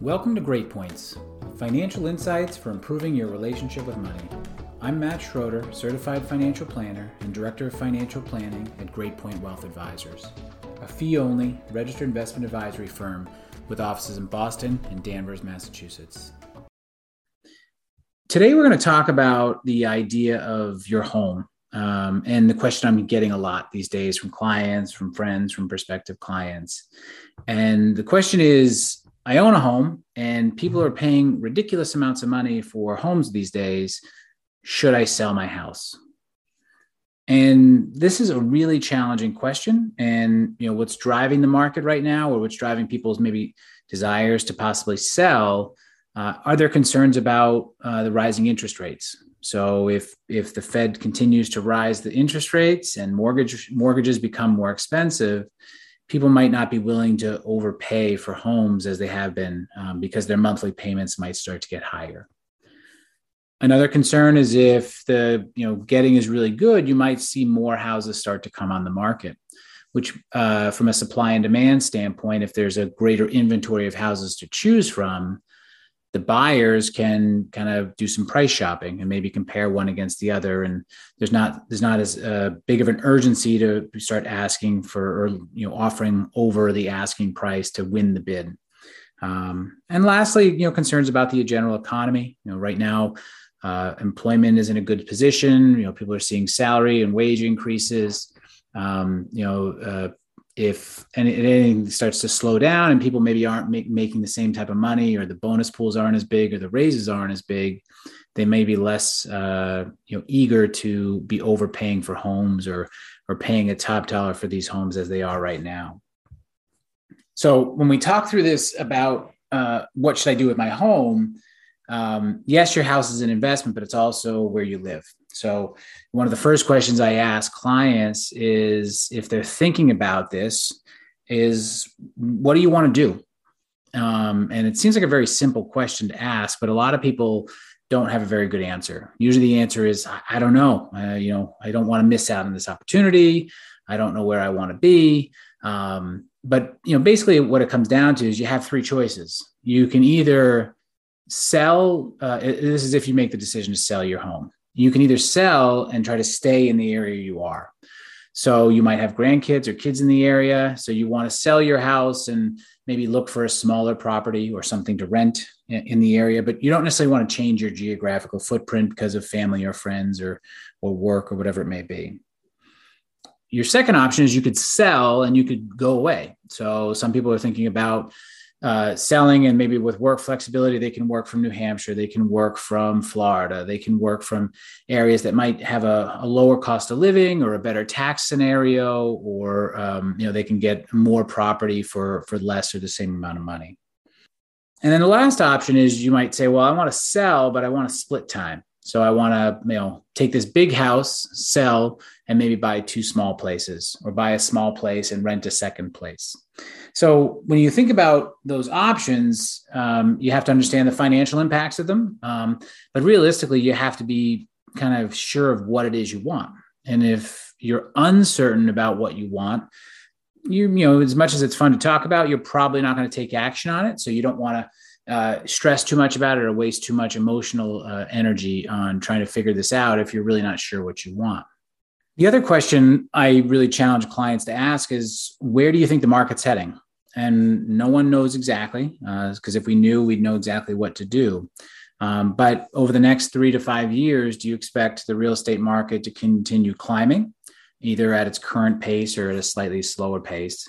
Welcome to Great Points, financial insights for improving your relationship with money. I'm Matt Schroeder, certified financial planner and director of financial planning at Great Point Wealth Advisors, a fee only registered investment advisory firm with offices in Boston and Danvers, Massachusetts. Today, we're going to talk about the idea of your home. Um, and the question I'm getting a lot these days from clients, from friends, from prospective clients. And the question is I own a home and people are paying ridiculous amounts of money for homes these days. Should I sell my house? And this is a really challenging question. And you know what's driving the market right now, or what's driving people's maybe desires to possibly sell, uh, are there concerns about uh, the rising interest rates? So if if the Fed continues to rise the interest rates and mortgage mortgages become more expensive, people might not be willing to overpay for homes as they have been um, because their monthly payments might start to get higher. Another concern is if the you know getting is really good, you might see more houses start to come on the market, which uh, from a supply and demand standpoint, if there's a greater inventory of houses to choose from, the buyers can kind of do some price shopping and maybe compare one against the other. And there's not there's not as uh, big of an urgency to start asking for or you know offering over the asking price to win the bid. Um, and lastly you know concerns about the general economy. You know right now uh, employment is in a good position. You know people are seeing salary and wage increases. Um, you know uh, if anything starts to slow down and people maybe aren't make, making the same type of money or the bonus pools aren't as big or the raises aren't as big they may be less uh, you know eager to be overpaying for homes or or paying a top dollar for these homes as they are right now. So when we talk through this about uh, what should i do with my home um, yes your house is an investment but it's also where you live so, one of the first questions I ask clients is if they're thinking about this, is what do you want to do? Um, and it seems like a very simple question to ask, but a lot of people don't have a very good answer. Usually, the answer is, I don't know. Uh, you know, I don't want to miss out on this opportunity. I don't know where I want to be. Um, but you know, basically, what it comes down to is you have three choices. You can either sell. Uh, this is if you make the decision to sell your home you can either sell and try to stay in the area you are. So you might have grandkids or kids in the area. So you want to sell your house and maybe look for a smaller property or something to rent in the area, but you don't necessarily want to change your geographical footprint because of family or friends or or work or whatever it may be. Your second option is you could sell and you could go away. So some people are thinking about uh, selling and maybe with work flexibility they can work from new hampshire they can work from florida they can work from areas that might have a, a lower cost of living or a better tax scenario or um, you know they can get more property for for less or the same amount of money and then the last option is you might say well i want to sell but i want to split time so I want to, you know, take this big house, sell, and maybe buy two small places, or buy a small place and rent a second place. So when you think about those options, um, you have to understand the financial impacts of them. Um, but realistically, you have to be kind of sure of what it is you want. And if you're uncertain about what you want, you you know, as much as it's fun to talk about, you're probably not going to take action on it. So you don't want to uh, stress too much about it or waste too much emotional uh, energy on trying to figure this out if you're really not sure what you want. The other question I really challenge clients to ask is where do you think the market's heading? And no one knows exactly, because uh, if we knew, we'd know exactly what to do. Um, but over the next three to five years, do you expect the real estate market to continue climbing, either at its current pace or at a slightly slower pace?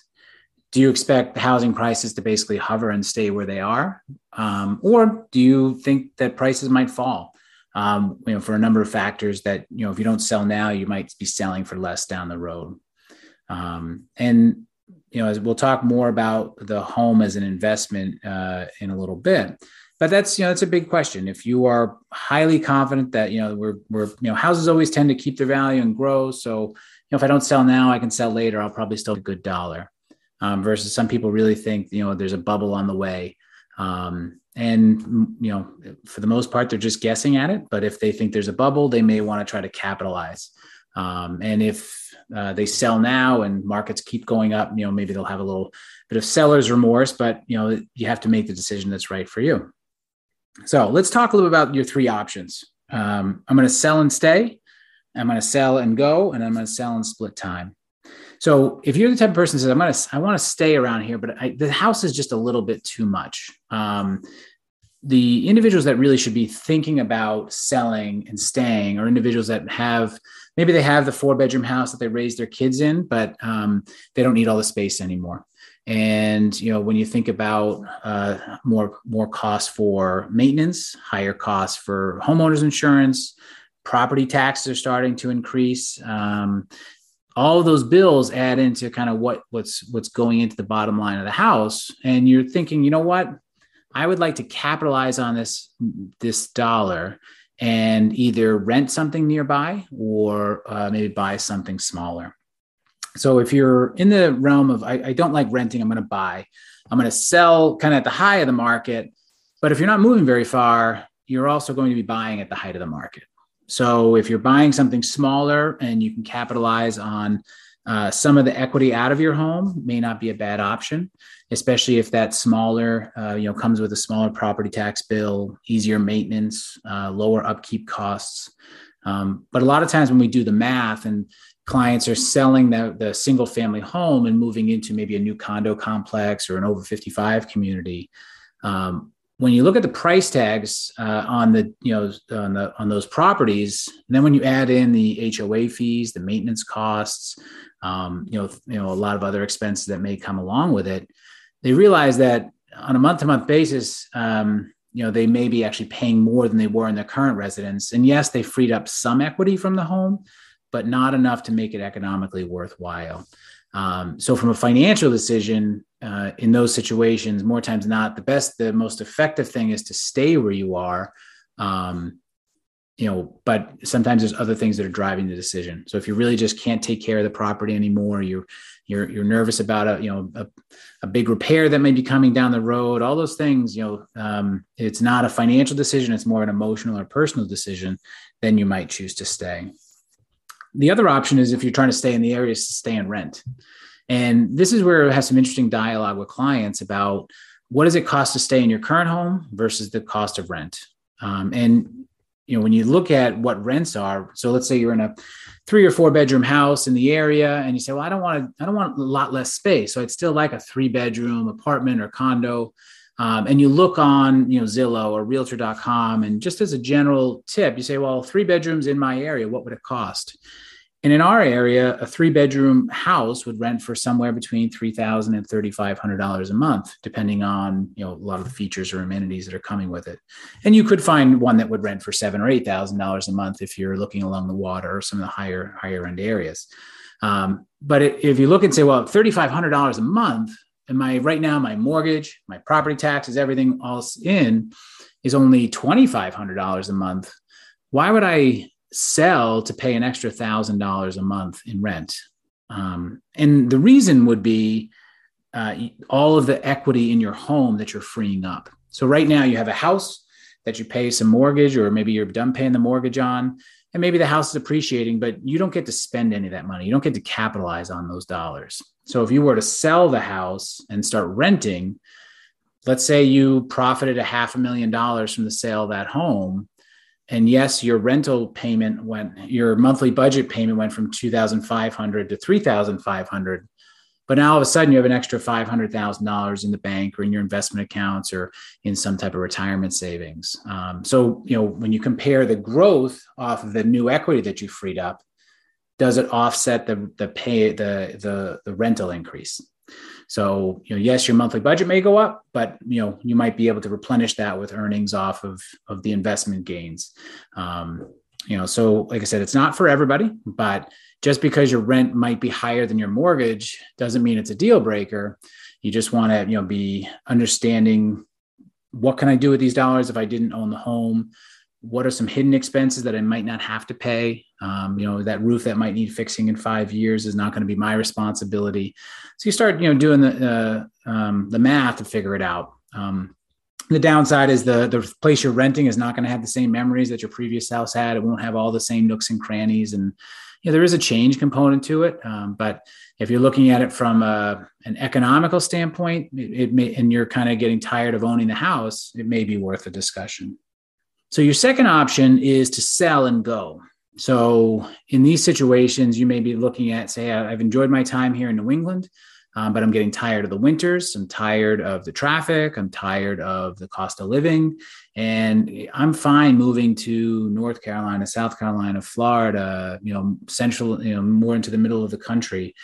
do you expect housing prices to basically hover and stay where they are, um, or do you think that prices might fall? Um, you know, for a number of factors that you know, if you don't sell now, you might be selling for less down the road. Um, and you know, as we'll talk more about the home as an investment uh, in a little bit. But that's you know that's a big question. If you are highly confident that you know we're we're you know houses always tend to keep their value and grow, so you know if I don't sell now, I can sell later. I'll probably still get a good dollar um, versus some people really think you know there's a bubble on the way um, and you know for the most part they're just guessing at it but if they think there's a bubble they may want to try to capitalize Um, and if uh, they sell now and markets keep going up, you know, maybe they'll have a little bit of seller's remorse, but you know, you have to make the decision that's right for you. So let's talk a little bit about your three options. Um, I'm going to sell and stay. I'm going to sell and go, and I'm going to sell and split time. So if you're the type of person says, I'm going to, I want to stay around here, but I, the house is just a little bit too much. Um, the individuals that really should be thinking about selling and staying are individuals that have maybe they have the four bedroom house that they raised their kids in, but um, they don't need all the space anymore. And you know, when you think about uh, more more costs for maintenance, higher costs for homeowners insurance, property taxes are starting to increase. Um, all of those bills add into kind of what what's what's going into the bottom line of the house, and you're thinking, you know what, I would like to capitalize on this this dollar and either rent something nearby or uh, maybe buy something smaller. So if you're in the realm of I, I don't like renting, I'm going to buy. I'm going to sell kind of at the high of the market. But if you're not moving very far, you're also going to be buying at the height of the market. So if you're buying something smaller and you can capitalize on uh, some of the equity out of your home, may not be a bad option, especially if that smaller, uh, you know, comes with a smaller property tax bill, easier maintenance, uh, lower upkeep costs. Um, but a lot of times when we do the math and clients are selling the, the single family home and moving into maybe a new condo complex or an over 55 community, um, when you look at the price tags uh, on the you know on the on those properties, and then when you add in the HOA fees, the maintenance costs, um, you know you know a lot of other expenses that may come along with it, they realize that on a month to month basis, um, you know they may be actually paying more than they were in their current residence. And yes, they freed up some equity from the home, but not enough to make it economically worthwhile. Um, so, from a financial decision uh, in those situations, more times not, the best, the most effective thing is to stay where you are. Um, you know, but sometimes there's other things that are driving the decision. So if you really just can't take care of the property anymore, you're you're you're nervous about a you know a, a big repair that may be coming down the road. All those things, you know, um, it's not a financial decision; it's more an emotional or personal decision. Then you might choose to stay. The other option is if you're trying to stay in the area, is to stay and rent. And this is where it has some interesting dialogue with clients about what does it cost to stay in your current home versus the cost of rent. Um, and you know when you look at what rents are, so let's say you're in a three or four bedroom house in the area, and you say, well, I don't want to, I don't want a lot less space, so I'd still like a three bedroom apartment or condo. Um, and you look on you know zillow or realtor.com and just as a general tip you say well three bedrooms in my area what would it cost? And in our area a three bedroom house would rent for somewhere between $3000 and $3500 a month depending on you know a lot of the features or amenities that are coming with it. And you could find one that would rent for seven or eight thousand dollars a month if you're looking along the water or some of the higher higher end areas. Um, but if you look and say well $3500 a month and my right now my mortgage my property taxes everything else in is only $2500 a month. Why would i sell to pay an extra thousand dollars a month in rent? Um, and the reason would be uh, all of the equity in your home that you're freeing up. So right now you have a house that you pay some mortgage or maybe you're done paying the mortgage on and maybe the house is appreciating but you don't get to spend any of that money. You don't get to capitalize on those dollars so if you were to sell the house and start renting, let's say you profited a half a million dollars from the sale of that home. And yes, your rental payment went, your monthly budget payment went from 2,500 to 3,500. But now all of a sudden you have an extra $500,000 in the bank or in your investment accounts or in some type of retirement savings. Um, so, you know, when you compare the growth off of the new equity that you freed up does it offset the the pay the the the rental increase? So, you know, yes, your monthly budget may go up, but you know, you might be able to replenish that with earnings off of of the investment gains. Um, you know, so like I said, it's not for everybody, but just because your rent might be higher than your mortgage doesn't mean it's a deal breaker. You just want to, you know, be understanding what can I do with these dollars if I didn't own the home? What are some hidden expenses that I might not have to pay? Um, you know, that roof that might need fixing in five years is not going to be my responsibility. So you start, you know, doing the uh, um, the math to figure it out. Um, the downside is the the place you're renting is not going to have the same memories that your previous house had. It won't have all the same nooks and crannies, and you know, there is a change component to it. Um, but if you're looking at it from a, an economical standpoint, it, it may, and you're kind of getting tired of owning the house, it may be worth a discussion. So your second option is to sell and go. So in these situations, you may be looking at, say, I've enjoyed my time here in New England um, but I'm getting tired of the winters. I'm tired of the traffic. I'm tired of the cost of living. And I'm fine moving to North Carolina, South Carolina, Florida, you know, central, you know, more into the middle of the country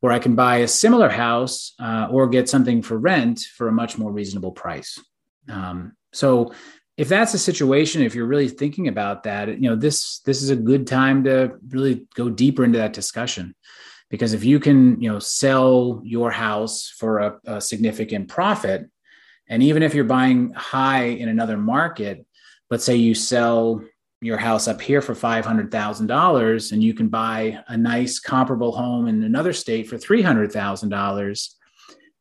where I can buy a similar house uh, or get something for rent for a much more reasonable price. Um, so if that's the situation, if you're really thinking about that, you know, this this is a good time to really go deeper into that discussion because if you can you know sell your house for a, a significant profit and even if you're buying high in another market let's say you sell your house up here for $500,000 and you can buy a nice comparable home in another state for $300,000.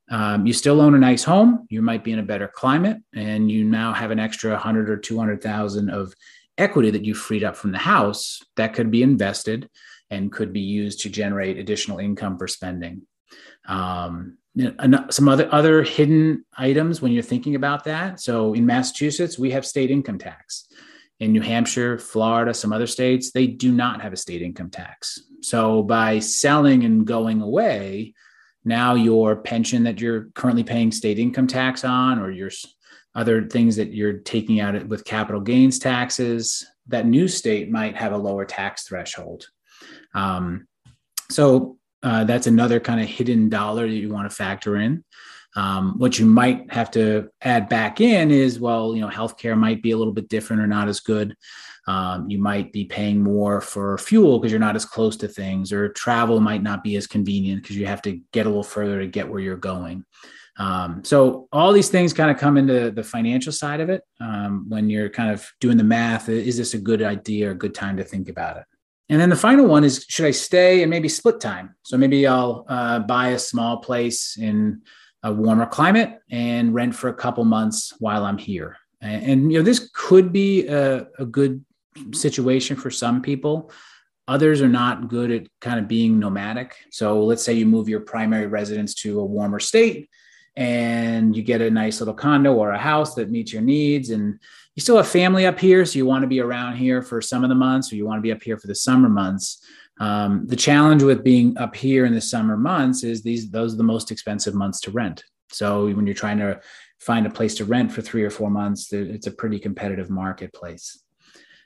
Um, you still own a nice home. You might be in a better climate and you now have an extra 100 or 200,000 of equity that you freed up from the house that could be invested and could be used to generate additional income for spending. Um, some other other hidden items when you're thinking about that. So in Massachusetts, we have state income tax. In New Hampshire, Florida, some other states, they do not have a state income tax. So by selling and going away, now your pension that you're currently paying state income tax on, or your other things that you're taking out with capital gains taxes, that new state might have a lower tax threshold. Um, so uh, that's another kind of hidden dollar that you want to factor in. Um, what you might have to add back in is, well, you know, healthcare might be a little bit different or not as good. Um, you might be paying more for fuel because you're not as close to things, or travel might not be as convenient because you have to get a little further to get where you're going. Um, so all these things kind of come into the financial side of it um, when you're kind of doing the math. Is this a good idea or a good time to think about it? And then the final one is should I stay and maybe split time? So maybe I'll uh, buy a small place in a warmer climate and rent for a couple months while I'm here. And, and you know, this could be a, a good situation for some people. Others are not good at kind of being nomadic. So let's say you move your primary residence to a warmer state and you get a nice little condo or a house that meets your needs and you still have family up here, so you want to be around here for some of the months, or you want to be up here for the summer months. Um, the challenge with being up here in the summer months is these those are the most expensive months to rent. So when you're trying to find a place to rent for three or four months, it's a pretty competitive marketplace.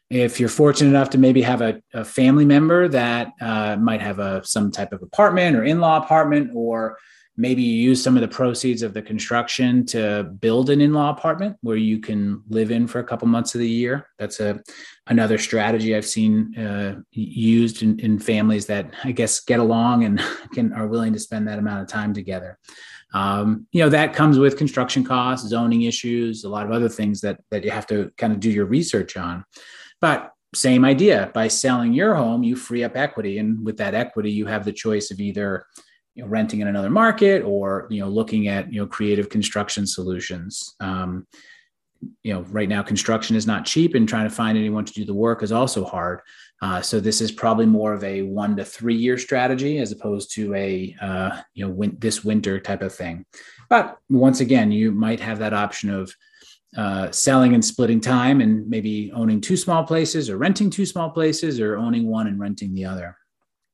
If you're fortunate enough to maybe have a, a family member that uh, might have a some type of apartment or in-law apartment, or maybe you use some of the proceeds of the construction to build an in-law apartment where you can live in for a couple months of the year. That's a another strategy i've seen uh, used in, in, families that i guess get along and can are willing to spend that amount of time together. Um, you know that comes with construction costs zoning issues a lot of other things that that you have to kind of do your research on. But same idea by selling your home you free up equity. And with that equity you have the choice of either you know, renting in another market or you know looking at you know creative construction solutions. Um, you know right now construction is not cheap and trying to find anyone to do the work is also hard. Uh, so this is probably more of a one to three year strategy as opposed to a uh, you know win- this winter type of thing. But once again you might have that option of uh, selling and splitting time and maybe owning two small places or renting two small places or owning one and renting the other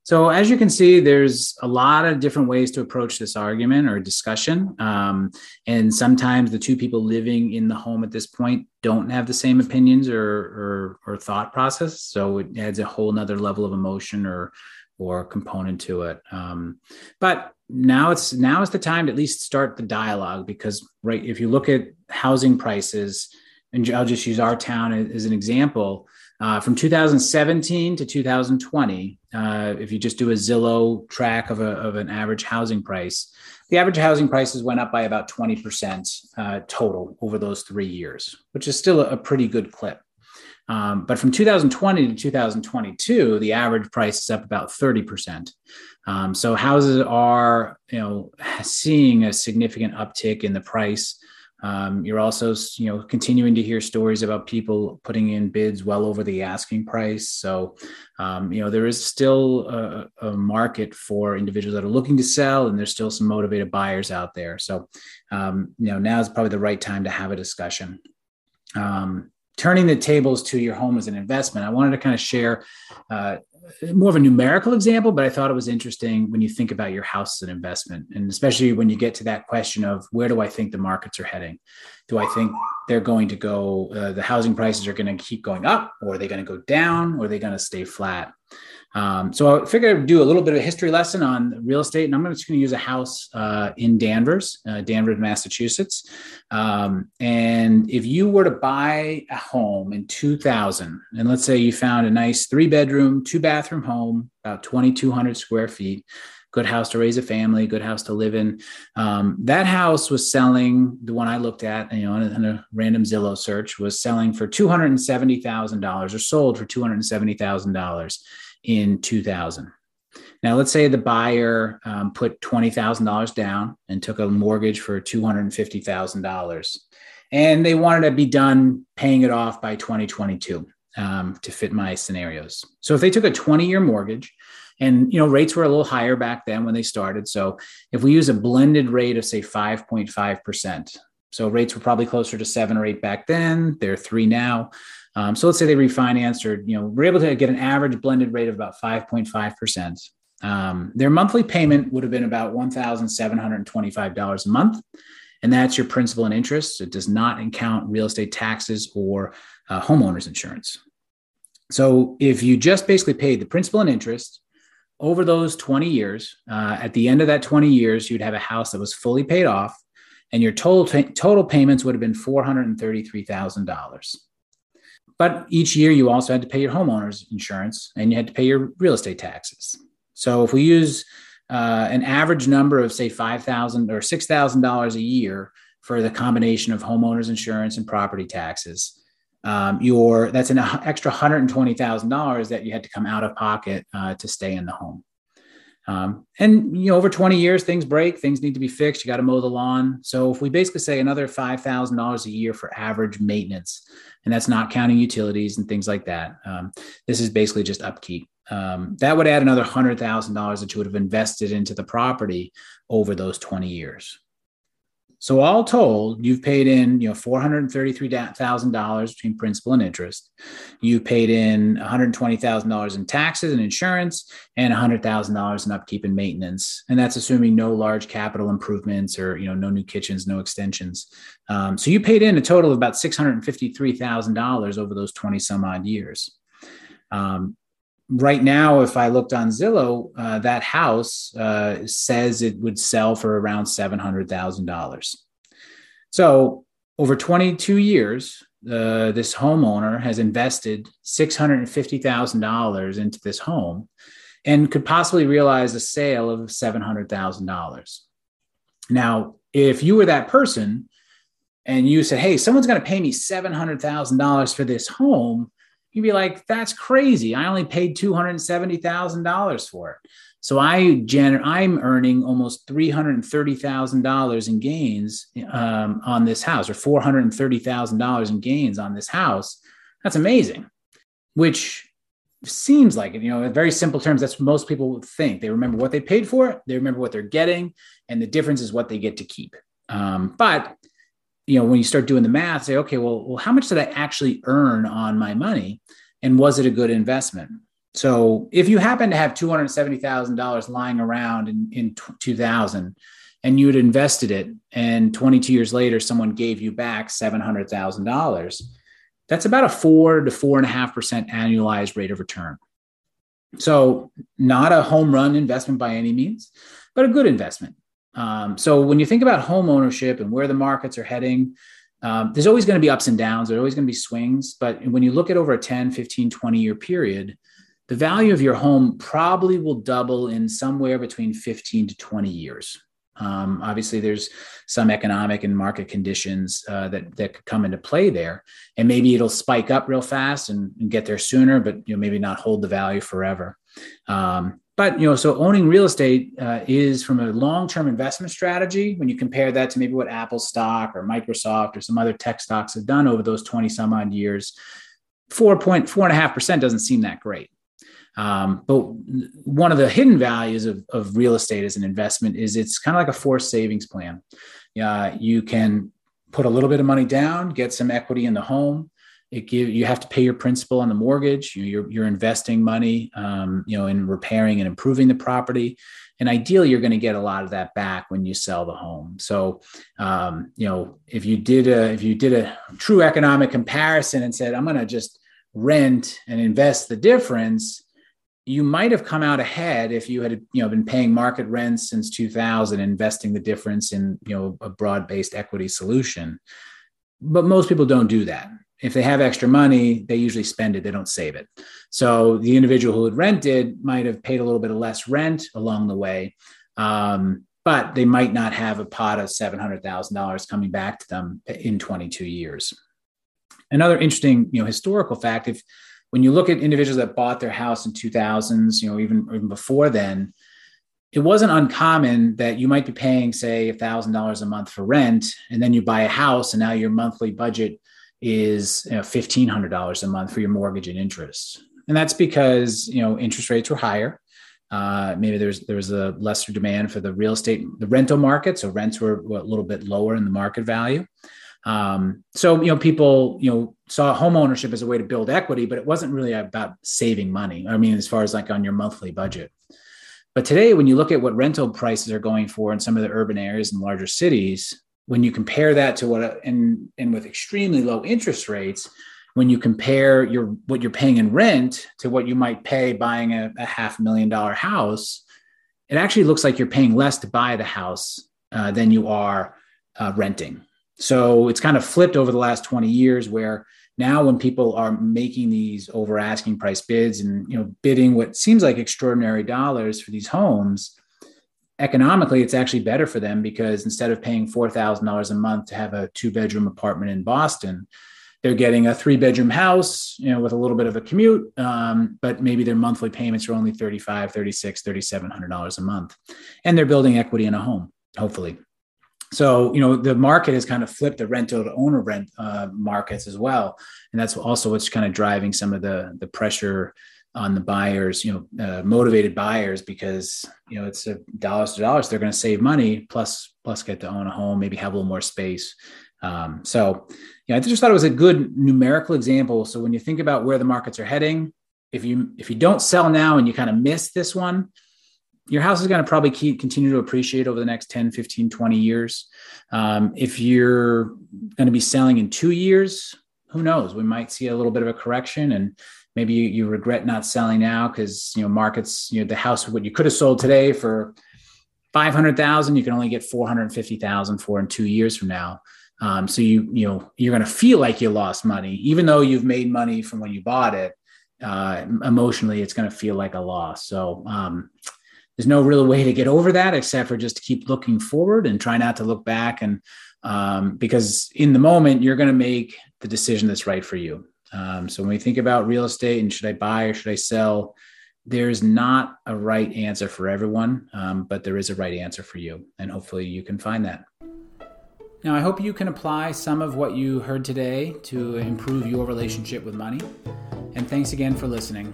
so, as you can see, there's a lot of different ways to approach this argument or discussion. Um, and sometimes the two people living in the home at this point don't have the same opinions or, or, or thought process. So, it adds a whole nother level of emotion or, or component to it. Um, but now it's now is the time to at least start the dialogue because right if you look at housing prices and I'll just use our town as an example uh, from 2017 to 2020, uh, if you just do a Zillow track of, a, of an average housing price, the average housing prices went up by about 20% uh, total over those three years, which is still a, pretty good clip. Um, but from 2020 to 2022, the average price is up about 30%. Um, so houses are, you know, seeing a significant uptick in the price Um, you're also, you know, continuing to hear stories about people putting in bids well over the asking price. So, um, you know, there is still a, a, market for individuals that are looking to sell, and there's still some motivated buyers out there. So, um, you know, now is probably the right time to have a discussion. Um, turning the tables to your home as an investment, I wanted to kind of share uh, more of a numerical example, but I thought it was interesting when you think about your house as an investment, and especially when you get to that question of where do I think the markets are heading? Do I think they're going to go, uh, the housing prices are going to keep going up, or are they going to go down, or are they going to stay flat? Um, so I figured I'd do a little bit of a history lesson on real estate, and I'm just going to use a house uh, in Danvers, uh, Danvers, Massachusetts. Um, and if you were to buy a home in 2000, and let's say you found a nice three bedroom, two bathroom home, about 2,200 square feet, good house to raise a family, good house to live in. Um, that house was selling, the one I looked at, you know, in a, in a random Zillow search, was selling for $270,000 or sold for $270,000 in 2000. Now, let's say the buyer um, put $20,000 down and took a mortgage for $250,000, and they wanted to be done paying it off by 2022 um, to fit my scenarios. So, if they took a 20 year mortgage, and you know rates were a little higher back then when they started, so if we use a blended rate of say 5.5 percent, so rates were probably closer to seven or eight back then. They're three now. Um, so let's say they refinanced or, you know, we're able to get an average blended rate of about 5.5%. Um, their monthly payment would have been about $1,725 a month. And that's your principal and interest. It does not count real estate taxes or uh, homeowners insurance. So if you just basically paid the principal and interest over those 20 years, uh, at the end of that 20 years, you'd have a house that was fully paid off and your total, t- total payments would have been $433,000. But each year you also had to pay your homeowner's insurance and you had to pay your real estate taxes. So if we use uh, an average number of say five thousand or six thousand dollars a year for the combination of homeowners insurance and property taxes, um, your that's an extra hundred and twenty thousand dollars that you had to come out of pocket uh, to stay in the home. Um, and you know, over 20 years, things break, things need to be fixed. You got to mow the lawn. So if we basically say another $5,000 a year for average maintenance, and that's not counting utilities and things like that. Um, this is basically just upkeep. Um, that would add another hundred thousand dollars that you would have invested into the property over those 20 years. So all told, you've paid in, you know, four hundred thirty-three thousand dollars between principal and interest. You paid in one hundred twenty thousand dollars in taxes and insurance, and hundred thousand dollars in upkeep and maintenance. And that's assuming no large capital improvements or you know no new kitchens, no extensions. Um, so you paid in a total of about six hundred fifty-three thousand dollars over those twenty some odd years. Um, right now, if I looked on Zillow, uh, that house uh, says it would sell for around seven hundred thousand dollars. So over twenty two years, uh, this homeowner has invested six hundred and fifty thousand dollars into this home, and could possibly realize a sale of seven hundred thousand dollars. Now, if you were that person and you said, "Hey, someone's going to pay me seven hundred thousand dollars for this home," you'd be like, that's crazy. I only paid $270,000 for it. So I gener- I'm earning almost $330,000 in gains um, on this house or $430,000 in gains on this house. That's amazing, which seems like it, you know, in very simple terms, that's what most people think. They remember what they paid for they remember what they're getting, and the difference is what they get to keep. Um, but you know, when you start doing the math, say, okay, well, well, how much did I actually earn on my money? And was it a good investment? So if you happen to have $270,000 lying around in, in 2000 and you had invested it and 22 years later, someone gave you back $700,000, that's about a four to four and a half percent annualized rate of return. So not a home run investment by any means, but a good investment. Um, so when you think about home ownership and where the markets are heading, um, there's always going to be ups and downs. There's always going to be swings. But when you look at over a 10, 15, 20 year period, the value of your home probably will double in somewhere between 15 to 20 years. Um, obviously, there's some economic and market conditions uh, that that could come into play there, and maybe it'll spike up real fast and, and, get there sooner, but you know maybe not hold the value forever. Um, but you know, so owning real estate uh, is from a long-term investment strategy. When you compare that to maybe what Apple stock or Microsoft or some other tech stocks have done over those twenty some odd years, four point four and a half percent doesn't seem that great. Um, but one of the hidden values of, of real estate as an investment is it's kind of like a forced savings plan. Uh, you can put a little bit of money down, get some equity in the home. It give you have to pay your principal on the mortgage. You're, you're investing money, um, you know, in repairing and improving the property, and ideally, you're going to get a lot of that back when you sell the home. So, um, you know, if you did a if you did a true economic comparison and said, I'm going to just rent and invest the difference, you might have come out ahead if you had you know been paying market rents since 2000 investing the difference in you know a broad-based equity solution but most people don't do that if they have extra money they usually spend it they don't save it. So the individual who had rented might have paid a little bit of less rent along the way um, but they might not have a pot of $700000 coming back to them in 22 years. Another interesting you know historical fact if when you look at individuals that bought their house in 2000s, you know, even, even before then, it wasn't uncommon that you might be paying, say, $1,000 a month for rent, and then you buy a house, and now your monthly budget is you know, $1,500 a month for your mortgage and interest. And that's because, you know, interest rates were higher. Uh, maybe there's there was a lesser demand for the real estate, the rental market. So rents were, a little bit lower in the market value. Um, so you know, people you know saw home ownership as a way to build equity, but it wasn't really about saving money. I mean, as far as like on your monthly budget. But today, when you look at what rental prices are going for in some of the urban areas and larger cities, when you compare that to what and and with extremely low interest rates, when you compare your what you're paying in rent to what you might pay buying a, a half million dollar house, it actually looks like you're paying less to buy the house uh, than you are uh, renting. So it's kind of flipped over the last 20 years where now when people are making these over asking price bids and you know bidding what seems like extraordinary dollars for these homes economically it's actually better for them because instead of paying $4000 a month to have a two bedroom apartment in boston they're getting a three bedroom house you know with a little bit of a commute um, but maybe their monthly payments are only 35 36 $3,700 a month. And they're building equity in a home hopefully. So you know the market has kind of flipped the rental to owner rent uh, markets as well. And that's also what's kind of driving some of the the pressure on the buyers you know uh, motivated buyers because you know it's a dollars to dollars they're going to save money plus plus get to own a home maybe have a little more space. Um, so yeah i just thought it was a good numerical example. So when you think about where the markets are heading if you if you don't sell now and you kind of miss this one your house is going to probably keep continue to appreciate over the next 10 15 20 years. Um, if you're going to be selling in two years who knows? We might see a little bit of a correction and maybe you, you regret not selling now because you know markets you know the house what you could have sold today for 500000 you can only get 450000 for in two years from now. Um, so you you know you're going to feel like you lost money. Even though you've made money from when you bought it uh, emotionally it's going to feel like a loss. So um, there's no real way to get over that except for just to keep looking forward and try not to look back and um, because in the moment you're going to make the decision that's right for you um, so when we think about real estate and should i buy or should i sell there's not a right answer for everyone um, but there is a right answer for you and hopefully you can find that. Now i hope you can apply some of what you heard today to improve your relationship with money. And thanks again for listening.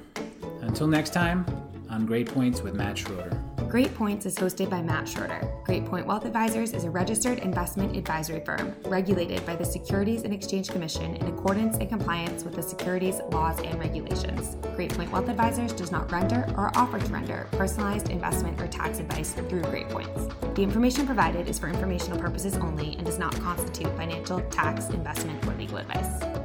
Until next time on Great Points with Matt Schroeder. Great Points is hosted by Matt Schroeder. Great Point Wealth Advisors is a registered investment advisory firm regulated by the Securities and Exchange Commission in accordance and compliance with the securities laws and regulations. Great Point Wealth Advisors does not render or offer to render personalized investment or tax advice through Great Points. The information provided is for informational purposes only and does not constitute financial, tax, investment, or legal advice.